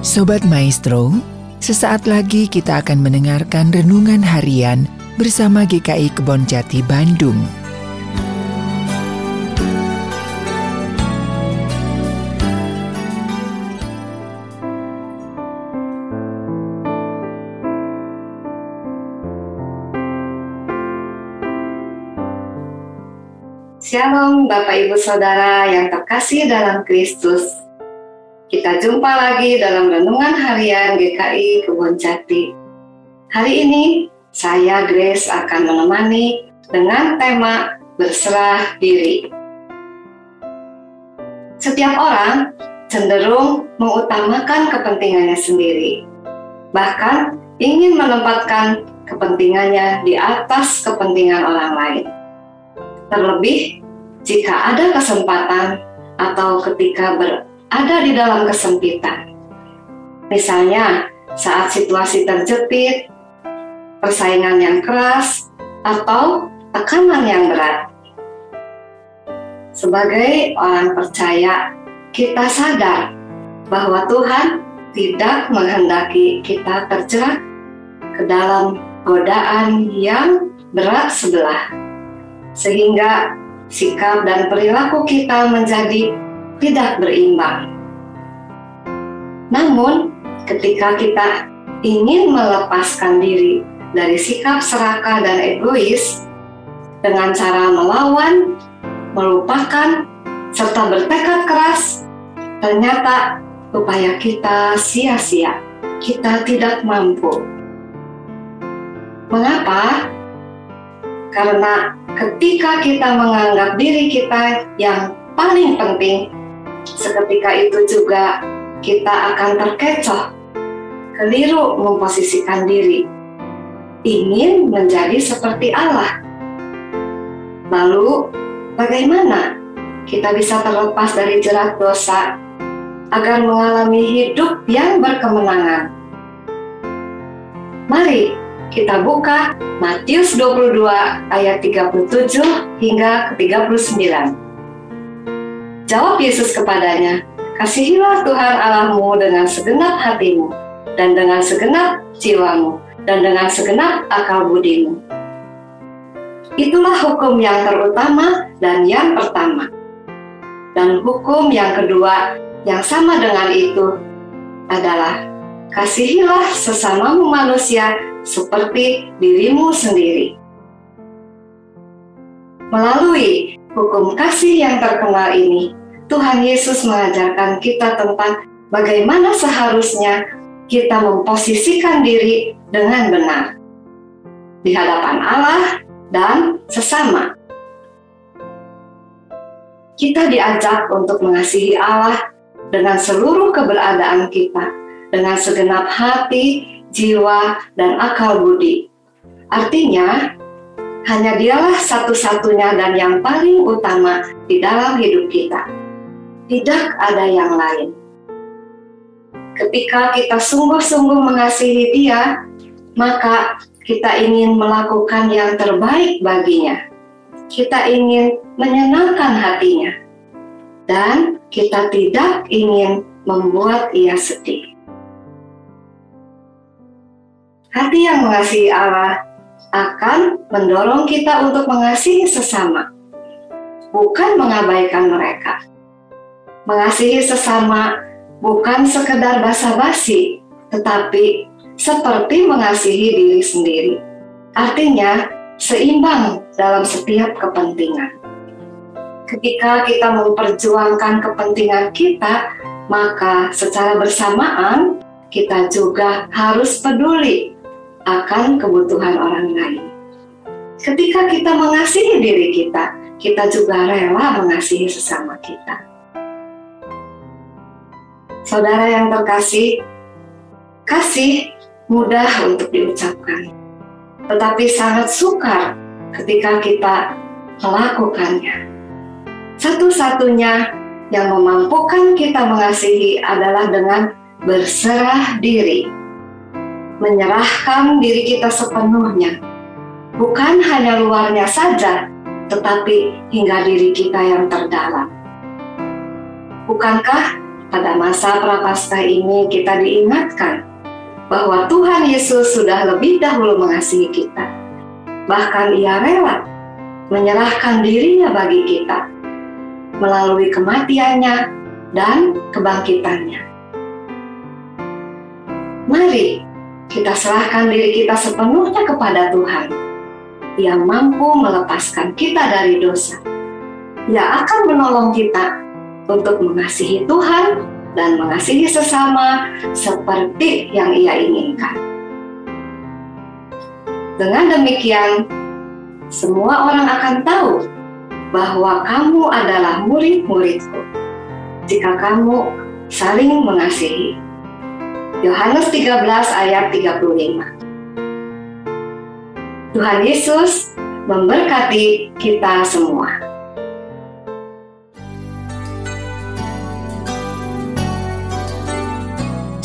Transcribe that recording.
Sobat Maestro, sesaat lagi kita akan mendengarkan renungan harian bersama GKI Kebon Jati Bandung. Shalom Bapak Ibu Saudara yang terkasih dalam Kristus. Kita jumpa lagi dalam Renungan Harian GKI Kebon Jati. Hari ini saya Grace akan menemani dengan tema berserah diri. Setiap orang cenderung mengutamakan kepentingannya sendiri. Bahkan ingin menempatkan kepentingannya di atas kepentingan orang lain. Terlebih jika ada kesempatan atau ketika berada di dalam kesempitan. Misalnya saat situasi terjepit, persaingan yang keras, atau tekanan yang berat. Sebagai orang percaya, kita sadar bahwa Tuhan tidak menghendaki kita terjerat ke dalam godaan yang berat sebelah sehingga sikap dan perilaku kita menjadi tidak berimbang. Namun, ketika kita ingin melepaskan diri dari sikap serakah dan egois dengan cara melawan, melupakan, serta bertekad keras, ternyata upaya kita sia-sia. Kita tidak mampu. Mengapa? Karena ketika kita menganggap diri kita yang paling penting, seketika itu juga kita akan terkecoh, keliru memposisikan diri, ingin menjadi seperti Allah. Lalu, bagaimana kita bisa terlepas dari jerat dosa agar mengalami hidup yang berkemenangan? Mari kita buka Matius 22 ayat 37 hingga ke 39. Jawab Yesus kepadanya, Kasihilah Tuhan Allahmu dengan segenap hatimu, dan dengan segenap jiwamu, dan dengan segenap akal budimu. Itulah hukum yang terutama dan yang pertama. Dan hukum yang kedua yang sama dengan itu adalah kasihilah sesamamu manusia seperti dirimu sendiri. Melalui hukum kasih yang terkenal ini, Tuhan Yesus mengajarkan kita tentang bagaimana seharusnya kita memposisikan diri dengan benar di hadapan Allah dan sesama. Kita diajak untuk mengasihi Allah dengan seluruh keberadaan kita, dengan segenap hati, jiwa, dan akal budi. Artinya, hanya dialah satu-satunya dan yang paling utama di dalam hidup kita. Tidak ada yang lain. Ketika kita sungguh-sungguh mengasihi Dia, maka kita ingin melakukan yang terbaik baginya. Kita ingin menyenangkan hatinya, dan kita tidak ingin membuat ia sedih. Hati yang mengasihi Allah akan mendorong kita untuk mengasihi sesama, bukan mengabaikan mereka. Mengasihi sesama bukan sekedar basa-basi, tetapi seperti mengasihi diri sendiri. Artinya, seimbang dalam setiap kepentingan. Ketika kita memperjuangkan kepentingan kita, maka secara bersamaan kita juga harus peduli akan kebutuhan orang lain. Ketika kita mengasihi diri kita, kita juga rela mengasihi sesama kita. Saudara yang terkasih, kasih mudah untuk diucapkan, tetapi sangat sukar ketika kita melakukannya. Satu-satunya yang memampukan kita mengasihi adalah dengan berserah diri menyerahkan diri kita sepenuhnya, bukan hanya luarnya saja, tetapi hingga diri kita yang terdalam. Bukankah pada masa prapaskah ini kita diingatkan bahwa Tuhan Yesus sudah lebih dahulu mengasihi kita. Bahkan ia rela menyerahkan dirinya bagi kita melalui kematiannya dan kebangkitannya. Mari kita serahkan diri kita sepenuhnya kepada Tuhan yang mampu melepaskan kita dari dosa. Ia akan menolong kita untuk mengasihi Tuhan dan mengasihi sesama seperti yang Ia inginkan. Dengan demikian, semua orang akan tahu bahwa kamu adalah murid-muridku jika kamu saling mengasihi. Yohanes 13 ayat 35 Tuhan Yesus memberkati kita semua.